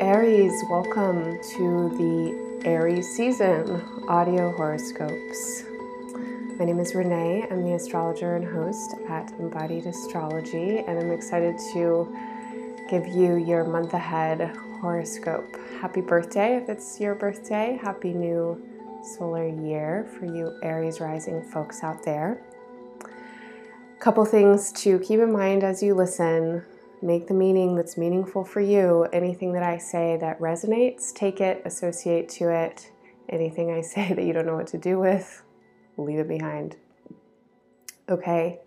Aries, welcome to the Aries season audio horoscopes. My name is Renee. I'm the astrologer and host at Embodied Astrology, and I'm excited to give you your month ahead horoscope. Happy birthday if it's your birthday. Happy new solar year for you Aries rising folks out there. Couple things to keep in mind as you listen Make the meaning that's meaningful for you. Anything that I say that resonates, take it, associate to it. Anything I say that you don't know what to do with, leave it behind. Okay.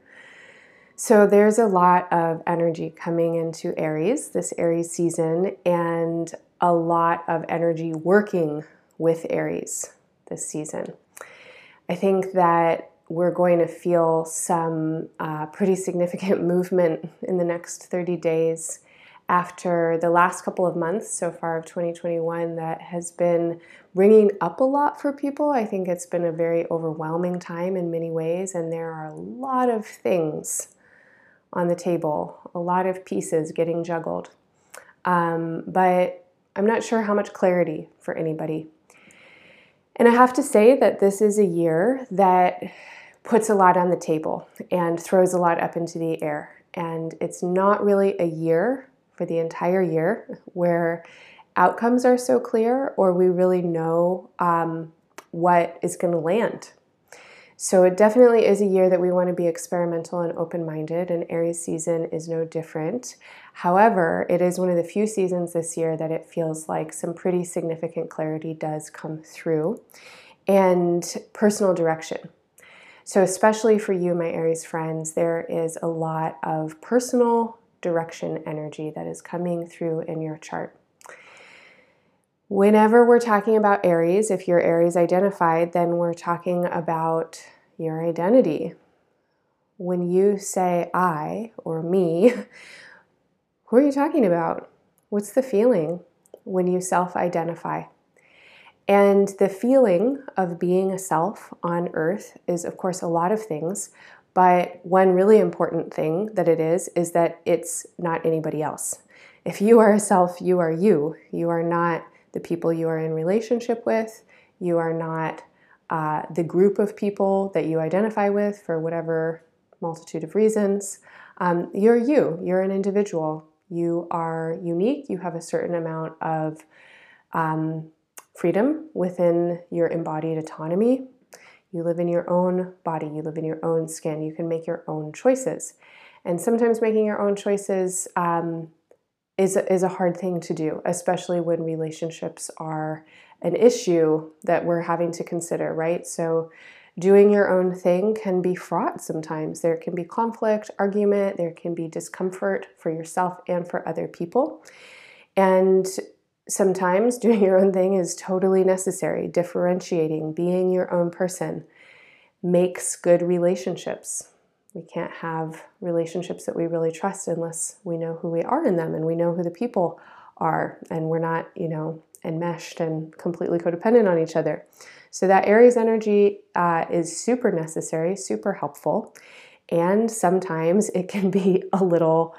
So there's a lot of energy coming into Aries this Aries season, and a lot of energy working with Aries this season. I think that we're going to feel some uh, pretty significant movement in the next 30 days after the last couple of months so far of 2021 that has been bringing up a lot for people. I think it's been a very overwhelming time in many ways, and there are a lot of things on the table, a lot of pieces getting juggled. Um, but I'm not sure how much clarity for anybody. And I have to say that this is a year that puts a lot on the table and throws a lot up into the air. And it's not really a year for the entire year where outcomes are so clear or we really know um, what is going to land. So it definitely is a year that we want to be experimental and open minded, and Aries season is no different. However, it is one of the few seasons this year that it feels like some pretty significant clarity does come through and personal direction. So, especially for you, my Aries friends, there is a lot of personal direction energy that is coming through in your chart. Whenever we're talking about Aries, if you're Aries identified, then we're talking about your identity. When you say I or me, who are you talking about? What's the feeling when you self identify? And the feeling of being a self on earth is, of course, a lot of things. But one really important thing that it is, is that it's not anybody else. If you are a self, you are you. You are not the people you are in relationship with. You are not uh, the group of people that you identify with for whatever multitude of reasons. Um, you're you. You're an individual. You are unique. You have a certain amount of um, freedom within your embodied autonomy. You live in your own body, you live in your own skin, you can make your own choices. And sometimes making your own choices um, is, is a hard thing to do, especially when relationships are an issue that we're having to consider, right? So, doing your own thing can be fraught sometimes. There can be conflict, argument, there can be discomfort for yourself and for other people. And sometimes doing your own thing is totally necessary. Differentiating, being your own person makes good relationships. We can't have relationships that we really trust unless we know who we are in them and we know who the people are and we're not, you know, enmeshed and completely codependent on each other. So that Aries energy uh, is super necessary, super helpful, and sometimes it can be a little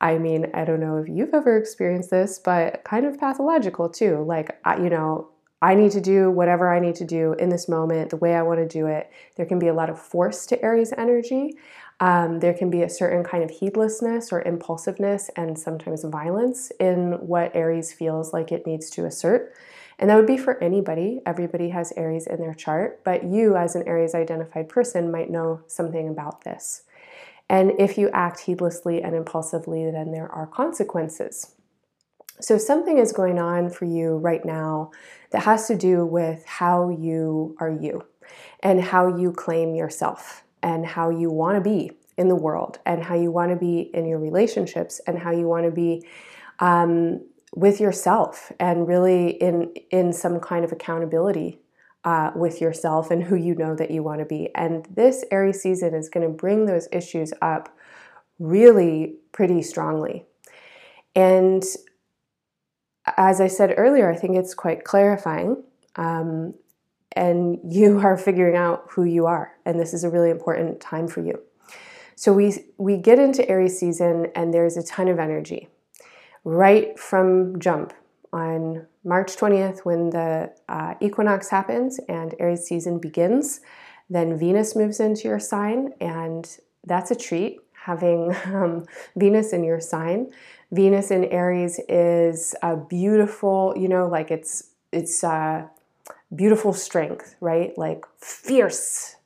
I mean, I don't know if you've ever experienced this, but kind of pathological too. Like, you know, I need to do whatever I need to do in this moment, the way I want to do it. There can be a lot of force to Aries energy. Um, there can be a certain kind of heedlessness or impulsiveness and sometimes violence in what Aries feels like it needs to assert. And that would be for anybody. Everybody has Aries in their chart, but you, as an Aries identified person, might know something about this. And if you act heedlessly and impulsively, then there are consequences. So, something is going on for you right now that has to do with how you are you and how you claim yourself and how you want to be in the world and how you want to be in your relationships and how you want to be um, with yourself and really in in some kind of accountability uh, with yourself and who you know that you want to be. And this Aries season is going to bring those issues up really pretty strongly. And as I said earlier, I think it's quite clarifying. Um, and you are figuring out who you are. And this is a really important time for you. So we, we get into Aries season, and there's a ton of energy right from jump on March 20th, when the uh, equinox happens and Aries season begins, then Venus moves into your sign, and that's a treat having um, Venus in your sign. Venus in Aries is a beautiful, you know, like it's it's uh, beautiful strength, right? Like fierce,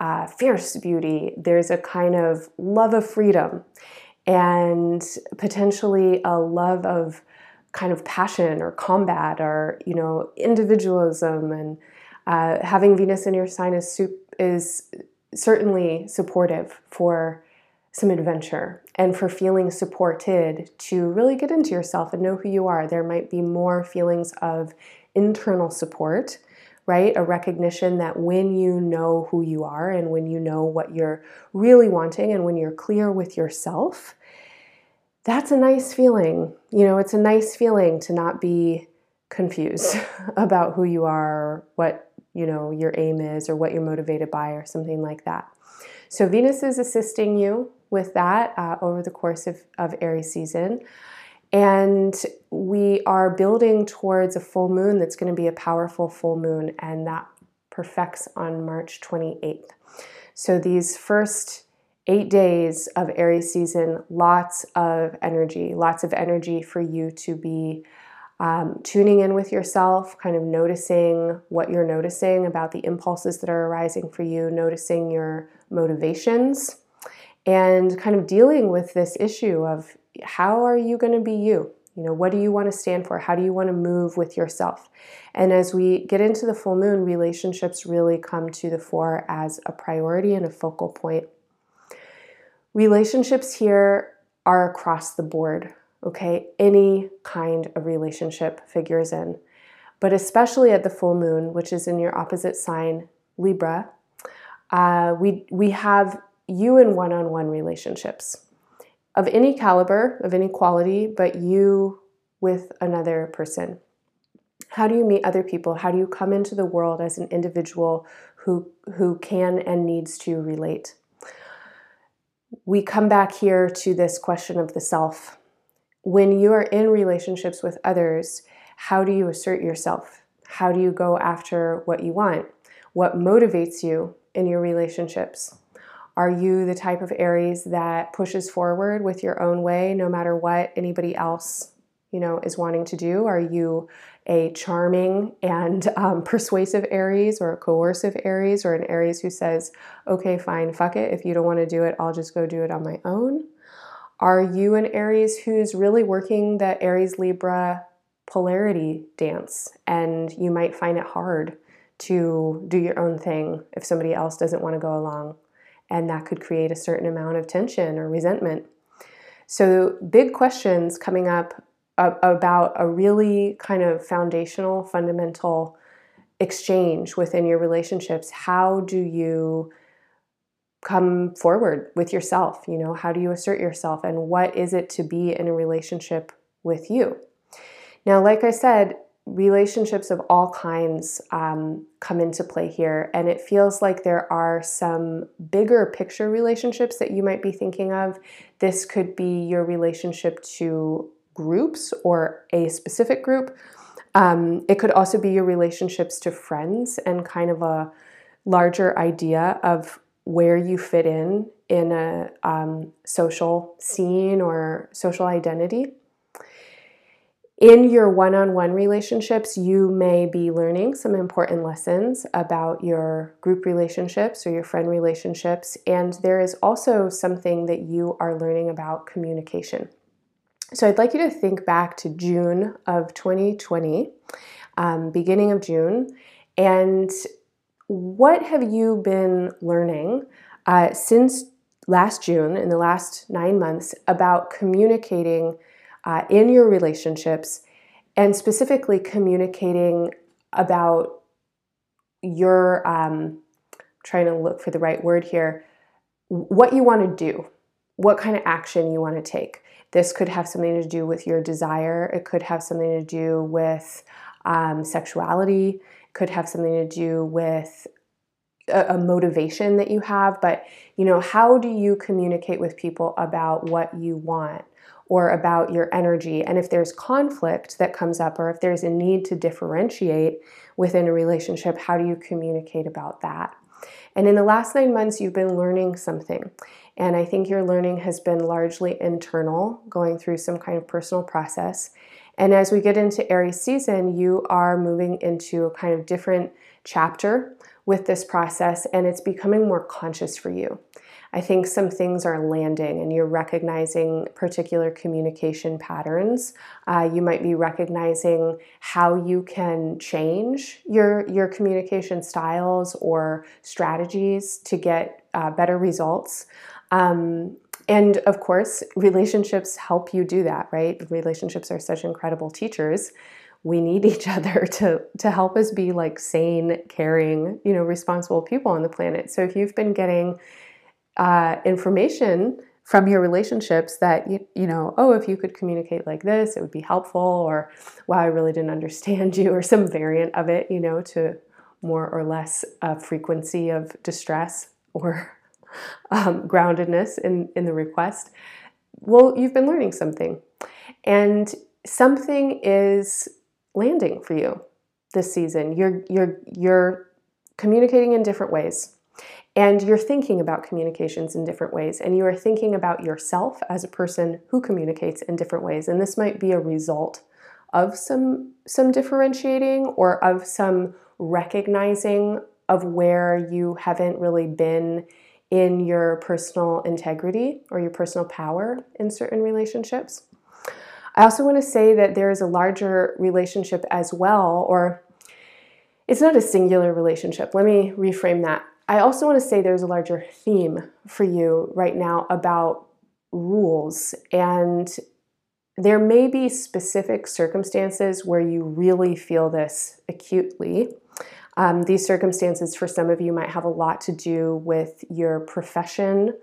uh, fierce beauty. There's a kind of love of freedom and potentially a love of kind of passion or combat or you know individualism and uh, having Venus in your sign is is certainly supportive for some adventure and for feeling supported to really get into yourself and know who you are. There might be more feelings of internal support, right? A recognition that when you know who you are and when you know what you're really wanting and when you're clear with yourself, that's a nice feeling. You know, it's a nice feeling to not be confused about who you are, what, you know, your aim is or what you're motivated by or something like that. So Venus is assisting you with that uh, over the course of, of Aries season. And we are building towards a full moon that's going to be a powerful full moon, and that perfects on March 28th. So these first eight days of Aries season, lots of energy, lots of energy for you to be um, tuning in with yourself, kind of noticing what you're noticing about the impulses that are arising for you, noticing your motivations, and kind of dealing with this issue of how are you going to be you? You know, what do you want to stand for? How do you want to move with yourself? And as we get into the full moon, relationships really come to the fore as a priority and a focal point. Relationships here are across the board, okay? Any kind of relationship figures in. But especially at the full moon, which is in your opposite sign, Libra, uh, we, we have you in one on one relationships of any caliber, of any quality, but you with another person. How do you meet other people? How do you come into the world as an individual who, who can and needs to relate? We come back here to this question of the self. When you are in relationships with others, how do you assert yourself? How do you go after what you want? What motivates you in your relationships? Are you the type of Aries that pushes forward with your own way no matter what anybody else, you know, is wanting to do? Are you a charming and um, persuasive Aries or a coercive Aries or an Aries who says, okay, fine, fuck it. If you don't want to do it, I'll just go do it on my own? Are you an Aries who's really working the Aries Libra polarity dance and you might find it hard to do your own thing if somebody else doesn't want to go along? and that could create a certain amount of tension or resentment. So, big questions coming up about a really kind of foundational, fundamental exchange within your relationships. How do you come forward with yourself? You know, how do you assert yourself, and what is it to be in a relationship with you? Now, like I said, relationships of all kinds um, come into play here, and it feels like there are some bigger picture relationships that you might be thinking of. This could be your relationship to groups or a specific group. Um, it could also be your relationships to friends and kind of a larger idea of where you fit in in a um, social scene or social identity in your one on one relationships, you may be learning some important lessons about your group relationships or your friend relationships. And there is also something that you are learning about communication. So I'd like you to think back to June of 2020, um, beginning of June, and what have you been learning uh, since last June, in the last nine months, about communicating? uh, in your relationships and specifically communicating about your um, trying to look for the right word here what you want to do what kind of action you want to take this could have something to do with your desire it could have something to do with um, sexuality it could have something to do with a, a motivation that you have but you know how do you communicate with people about what you want or about your energy. And if there's conflict that comes up, or if there's a need to differentiate within a relationship, how do you communicate about that? And in the last nine months, you've been learning something. And I think your learning has been largely internal, going through some kind of personal process. And as we get into Aries season, you are moving into a kind of different chapter with this process, and it's becoming more conscious for you. I think some things are landing and you're recognizing particular communication patterns. Uh, you might be recognizing how you can change your, your communication styles or strategies to get uh, better results. Um, and of course, relationships help you do that, right? Relationships are such incredible teachers. We need each other to, to help us be like sane, caring, you know, responsible people on the planet. So if you've been getting uh, information from your relationships that you, you know oh if you could communicate like this it would be helpful or wow i really didn't understand you or some variant of it you know to more or less a frequency of distress or um, groundedness in, in the request well you've been learning something. And something is landing for you this season. You're you're you're communicating in different ways. And you're thinking about communications in different ways, and you are thinking about yourself as a person who communicates in different ways. And this might be a result of some, some differentiating or of some recognizing of where you haven't really been in your personal integrity or your personal power in certain relationships. I also want to say that there is a larger relationship as well, or it's not a singular relationship. Let me reframe that. I also want to say there's a larger theme for you right now about rules, and there may be specific circumstances where you really feel this acutely. Um, these circumstances, for some of you, might have a lot to do with your profession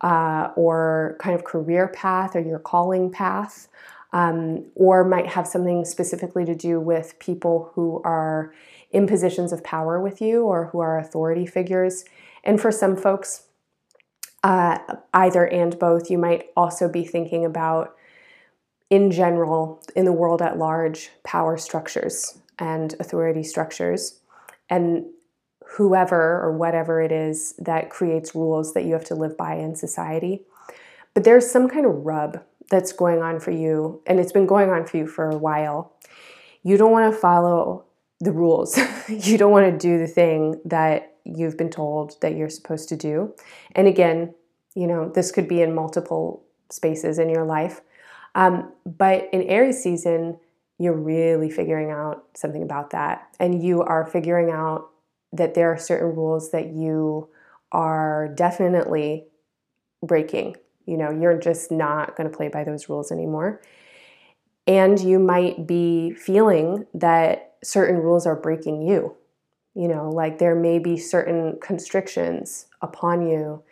uh, or kind of career path or your calling path, um, or might have something specifically to do with people who are in positions of power with you or who are authority figures. And for some folks, uh, either and both, you might also be thinking about, in general, in the world at large, power structures and authority structures. And whoever or whatever it is that creates rules that you have to live by in society. But there's some kind of rub that's going on for you, and it's been going on for you for a while. You don't want to follow the rules. you don't want to do the thing that you've been told that you're supposed to do. And again, you know, this could be in multiple spaces in your life. Um, but in Aries season, you're really figuring out something about that. And you are figuring out that there are certain rules that you are definitely breaking. You know, you're just not going to play by those rules anymore. And you might be feeling that certain rules are breaking you. You know, like there may be certain constrictions upon you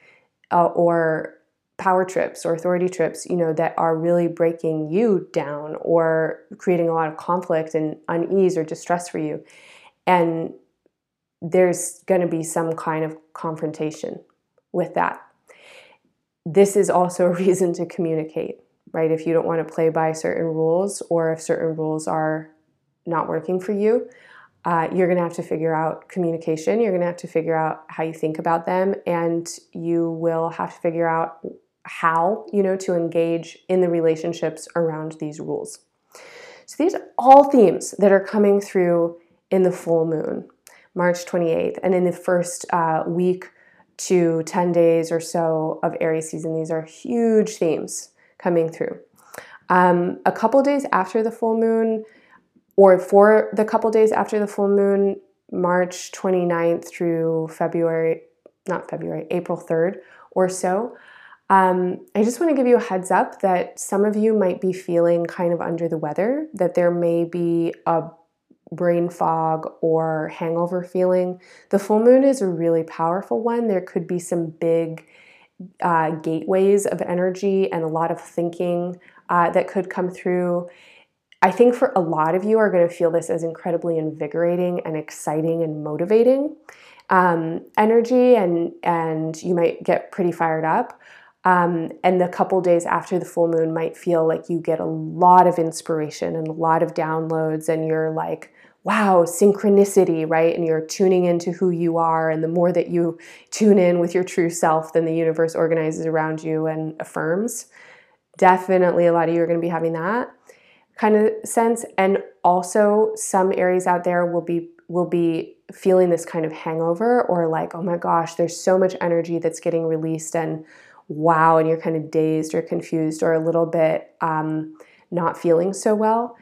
uh, or power trips or authority trips, you know, that are really breaking you down or creating a lot of conflict and unease or distress for you. And there's going to be some kind of confrontation with that. This is also a reason to communicate, right? If you don't want to play by certain rules or if certain rules are not working for you, uh, you're going to have to figure out communication. You're going to have to figure out how you think about them, and you will have to figure out how you know to engage in the relationships around these rules. So these are all themes that are coming through in the full moon, March 28th, and in the first uh, week to 10 days or so of Aries season. These are huge themes coming through. Um, a couple days after the full moon, or for the couple days after the full moon, March 29th through February, not February, April 3rd or so. Um, I just want to give you a heads up that some of you might be feeling kind of under the weather, that there may be a brain fog or hangover feeling. The full moon is a really powerful one. There could be some big uh, gateways of energy and a lot of thinking uh, that could come through. I think for a lot of you are going to feel this as incredibly invigorating and exciting and motivating um, energy, and and you might get pretty fired up. Um, and the couple days after the full moon might feel like you get a lot of inspiration and a lot of downloads, and you're like, wow, synchronicity, right? And you're tuning into who you are. And the more that you tune in with your true self, then the universe organizes around you and affirms. Definitely, a lot of you are going to be having that kind of sense. And also, some Aries out there will be will be feeling this kind of hangover or like, oh my gosh, there's so much energy that's getting released, and wow, and you're kind of dazed or confused or a little bit um, not feeling so well.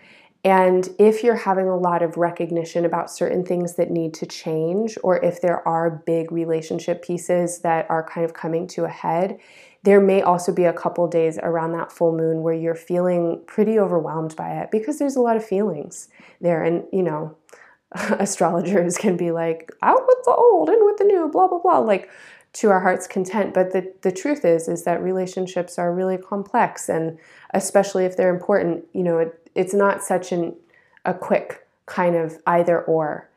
And if you're having a lot of recognition about certain things that need to change, or if there are big relationship pieces that are kind of coming to a head, there may also be a couple days around that full moon where you're feeling pretty overwhelmed by it because there's a lot of feelings there. And, you know, astrologers can be like, out with the old and with the new, blah, blah, blah. Like, to our heart's content but the, the truth is is that relationships are really complex and especially if they're important you know it, it's not such an a quick kind of either or.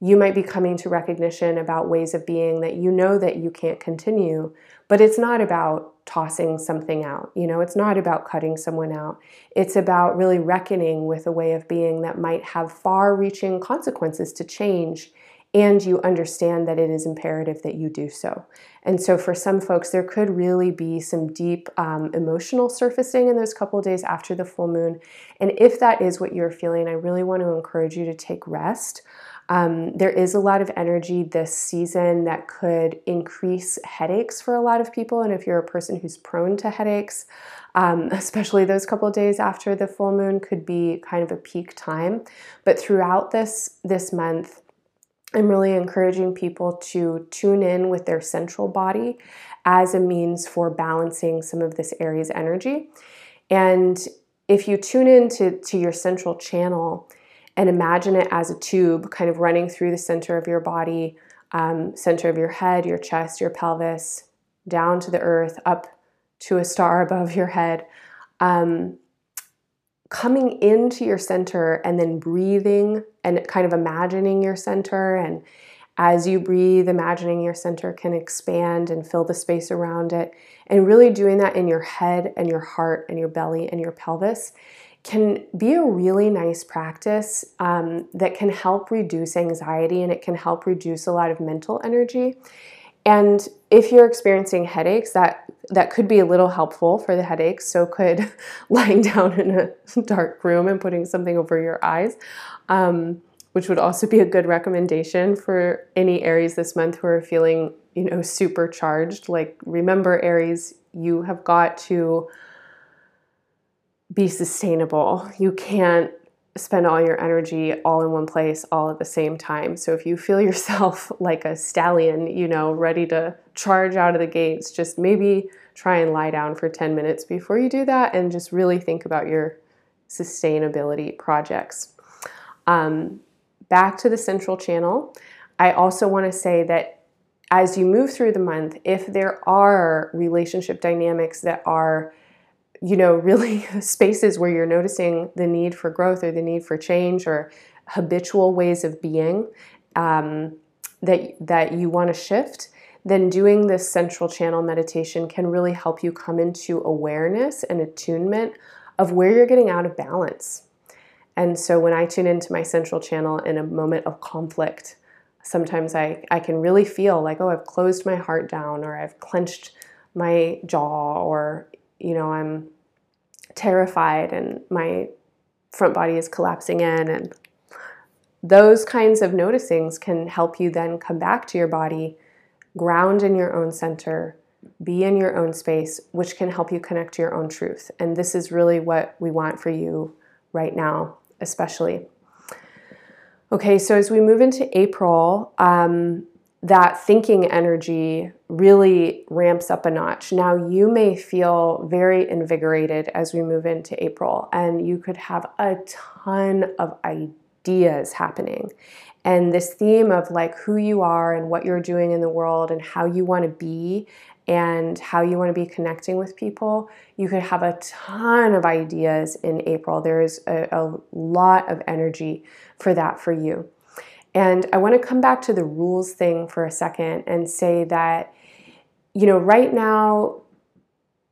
You might be coming to recognition about ways of being that you know that you can't continue, but it's not about tossing something out. You know, it's not about cutting someone out. It's about really reckoning with a way of being that might have far reaching consequences to change and you understand that it is imperative that you do so. And so, for some folks, there could really be some deep um, emotional surfacing in those couple days after the full moon. And if that is what you're feeling, I really want to encourage you to take rest. Um, there is a lot of energy this season that could increase headaches for a lot of people. And if you're a person who's prone to headaches, um, especially those couple days after the full moon, could be kind of a peak time. But throughout this this month, I'm really encouraging people to tune in with their central body as a means for balancing some of this Aries energy. And if you tune in to, to your central channel and imagine it as a tube kind of running through the center of your body, um, center of your head, your chest, your pelvis, down to the earth, up to a star above your head. Um, coming into your center and then breathing and kind of imagining your center. And as you breathe, imagining your center can expand and fill the space around it. And really doing that in your head and your heart and your belly and your pelvis can be a really nice practice um, that can help reduce anxiety and it can help reduce a lot of mental energy. And if you're experiencing headaches, that that could be a little helpful for the headaches. So could lying down in a dark room and putting something over your eyes, um, which would also be a good recommendation for any Aries this month who are feeling, you know, supercharged. Like remember, Aries, you have got to be sustainable. You can't spend all your energy all in one place all at the same time. So if you feel yourself like a stallion, you know, ready to charge out of the gates, just maybe try and lie down for 10 minutes before you do that and just really think about your sustainability projects. Um, back to the central channel, I also want to say that as you move through the month, if there are relationship dynamics that are you know, really spaces where you're noticing the need for growth or the need for change or habitual ways of being um, that that you want to shift, then doing this central channel meditation can really help you come into awareness and attunement of where you're getting out of balance. And so when I tune into my central channel in a moment of conflict, sometimes I, I can really feel like, oh, I've closed my heart down or I've clenched my jaw or you know, I'm terrified and my front body is collapsing in and those kinds of noticings can help you then come back to your body, ground in your own center, be in your own space, which can help you connect to your own truth. And this is really what we want for you right now, especially. Okay, so as we move into April, um, that thinking energy really ramps up a notch. Now, you may feel very invigorated as we move into April, and you could have a ton of ideas happening. And this theme of like who you are and what you're doing in the world and how you want to be and how you want to be connecting with people, you could have a ton of ideas in April. There's a, a lot of energy for that for you. And I want to come back to the rules thing for a second and say that, you know, right now,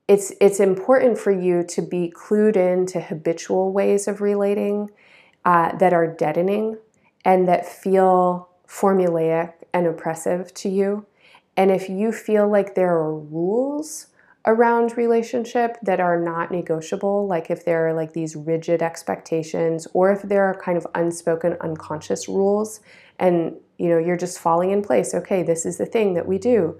it's it's important for you to be clued in to habitual ways of relating uh, that are deadening and that feel formulaic and oppressive to you. And if you feel like there are rules around relationship that are not negotiable, like if there are like these rigid expectations or if there are kind of unspoken unconscious rules and you know you're just falling in place, okay, this is the thing that we do.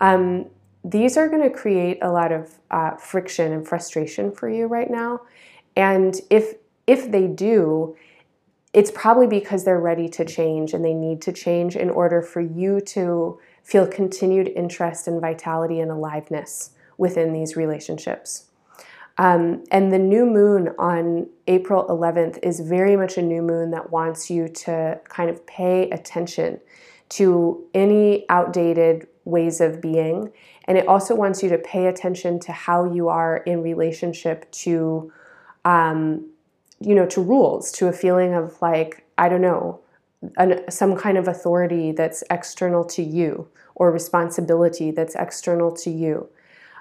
Um, these are going to create a lot of uh, friction and frustration for you right now. And if if they do, it's probably because they're ready to change and they need to change in order for you to feel continued interest and vitality and aliveness within these relationships. Um, and the new moon on April 11th is very much a new moon that wants you to kind of pay attention to any outdated ways of being. And it also wants you to pay attention to how you are in relationship to, um, you know, to rules, to a feeling of like, I don't know, an, some kind of authority that's external to you or responsibility that's external to you.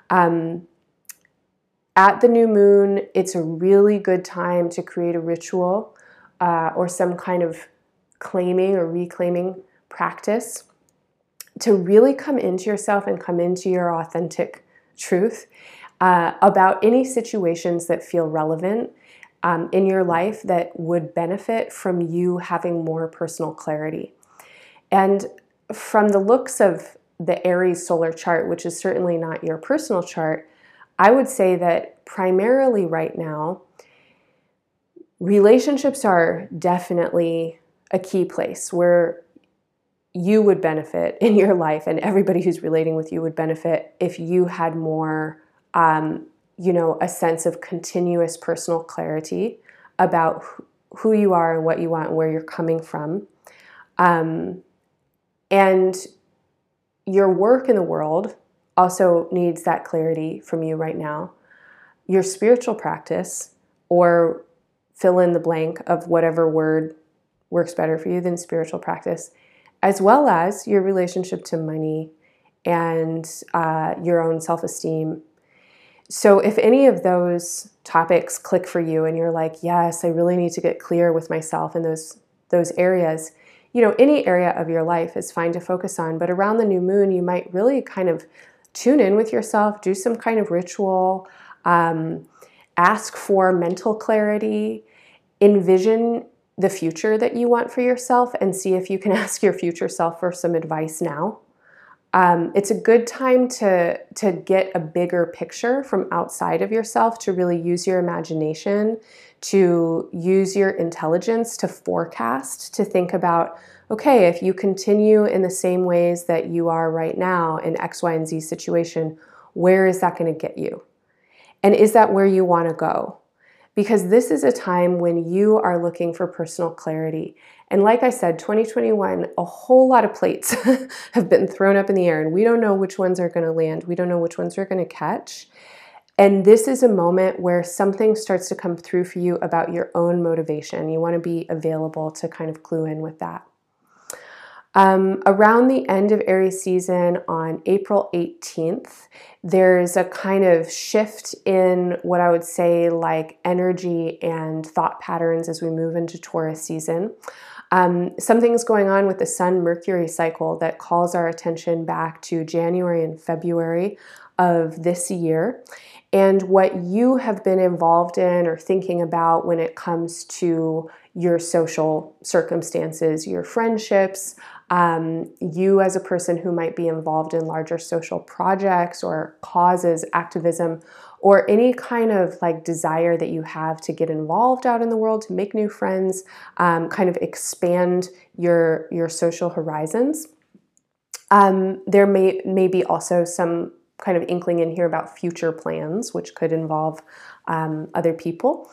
Um, at the new moon, it's a really good time to create a ritual uh, or some kind of claiming or reclaiming practice to really come into yourself and come into your authentic truth uh, about any situations that feel relevant um, in your life that would benefit from you having more personal clarity. And from the looks of the Aries solar chart, which is certainly not your personal chart, I would say that primarily right now, relationships are definitely a key place where you would benefit in your life and everybody who's relating with you would benefit if you had more um, you know a sense of continuous personal clarity about who you are and what you want and where you're coming from. Um, and your work in the world also needs that clarity from you right now your spiritual practice or fill in the blank of whatever word works better for you than spiritual practice as well as your relationship to money and uh, your own self esteem. So, if any of those topics click for you and you're like, yes, I really need to get clear with myself in those, those areas, you know, any area of your life is fine to focus on. But around the new moon, you might really kind of tune in with yourself, do some kind of ritual, um, ask for mental clarity, envision the future that you want for yourself and see if you can ask your future self for some advice now. Um, it's a good time to, to get a bigger picture from outside of yourself, to really use your imagination, to use your intelligence to forecast, to think about okay, if you continue in the same ways that you are right now in X, Y, and Z situation, where is that going to get you? And is that where you want to go? because this is a time when you are looking for personal clarity. And like I said, 2021, a whole lot of plates have been thrown up in the air, and we don't know which ones are going to land. We don't know which ones we're going to catch. And this is a moment where something starts to come through for you about your own motivation. You want to be available to kind of clue in with that. Um, around the end of Aries season on April 18th, there's a kind of shift in what I would say like energy and thought patterns as we move into Taurus season. Um, something's going on with the Sun Mercury cycle that calls our attention back to January and February of this year. And what you have been involved in or thinking about when it comes to your social circumstances, your friendships, um, you as a person who might be involved in larger social projects or causes, activism, or any kind of like desire that you have to get involved out in the world, to make new friends, um, kind of expand your your social horizons. Um, there may, may be also some kind of inkling in here about future plans, which could involve um, other people.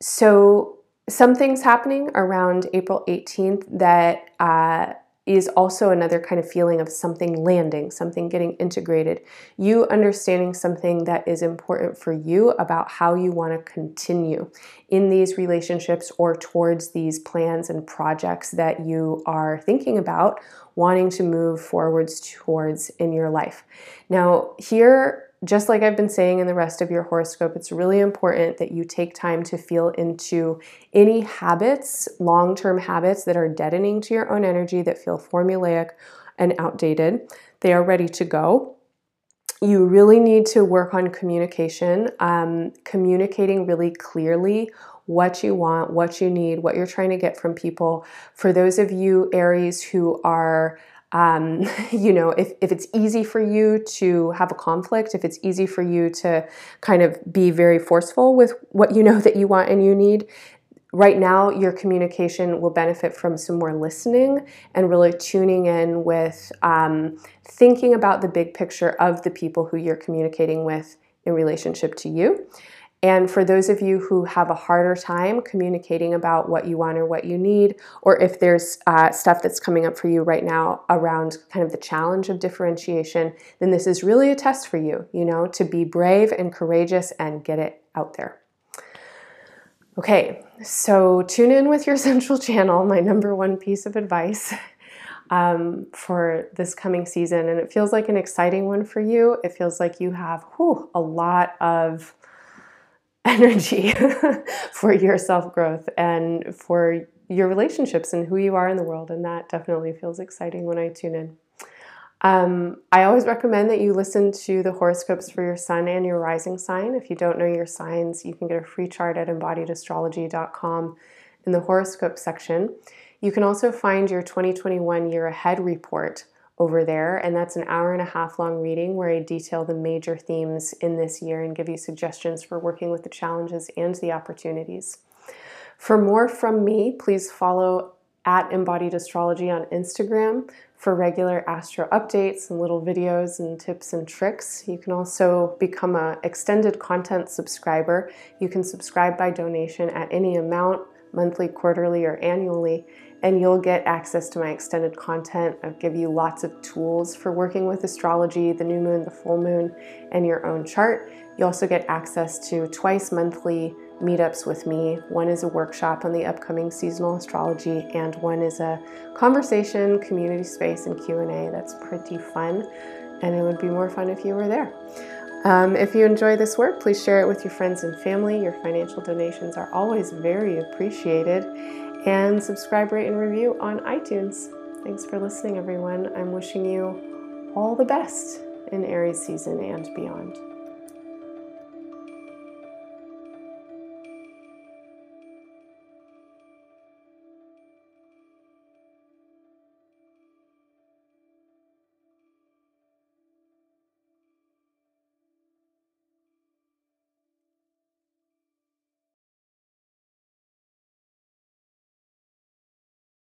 So, some things happening around April 18th that uh, is also another kind of feeling of something landing, something getting integrated. You understanding something that is important for you about how you want to continue in these relationships or towards these plans and projects that you are thinking about wanting to move forwards towards in your life. Now, here just like I've been saying in the rest of your horoscope, it's really important that you take time to feel into any habits, long term habits that are deadening to your own energy, that feel formulaic and outdated. They are ready to go. You really need to work on communication, um, communicating really clearly what you want, what you need, what you're trying to get from people. For those of you, Aries, who are um, you know, if, if it's easy for you to have a conflict, if it's easy for you to kind of be very forceful with what you know that you want and you need, right now your communication will benefit from some more listening and really tuning in with um, thinking about the big picture of the people who you're communicating with in relationship to you. And for those of you who have a harder time communicating about what you want or what you need, or if there's uh, stuff that's coming up for you right now around kind of the challenge of differentiation, then this is really a test for you, you know, to be brave and courageous and get it out there. Okay, so tune in with your central channel, my number one piece of advice. Um, for this coming season, and it feels like an exciting one for you. It feels like you have whew, a lot of energy for your self growth and for your relationships and who you are in the world. And that definitely feels exciting when I tune in. Um, I always recommend that you listen to the horoscopes for your sun and your rising sign. If you don't know your signs, you can get a free chart at embodiedastrology.com in the horoscope section. You can also find your 2021 year ahead report over there. And that's an hour and a half long reading where I detail the major themes in this year and give you suggestions for working with the challenges and the opportunities. For more from me, please follow at Embodied Astrology on Instagram for regular astro updates and little videos and tips and tricks. You can also become an extended content subscriber. You can subscribe by donation at any amount, monthly, quarterly, or annually and you'll get access to my extended content. I'll give you lots of tools for working with astrology, the new moon, the full moon, and your own chart. You also get access to twice monthly meetups with me. One is a workshop on the upcoming seasonal astrology, and one is a conversation, community space, and Q&A that's pretty fun, and it would be more fun if you were there. Um, if you enjoy this work, please share it with your friends and family. Your financial donations are always very appreciated and subscribe, rate, and review on iTunes. Thanks for listening, everyone. I'm wishing you all the best in Aries season and beyond.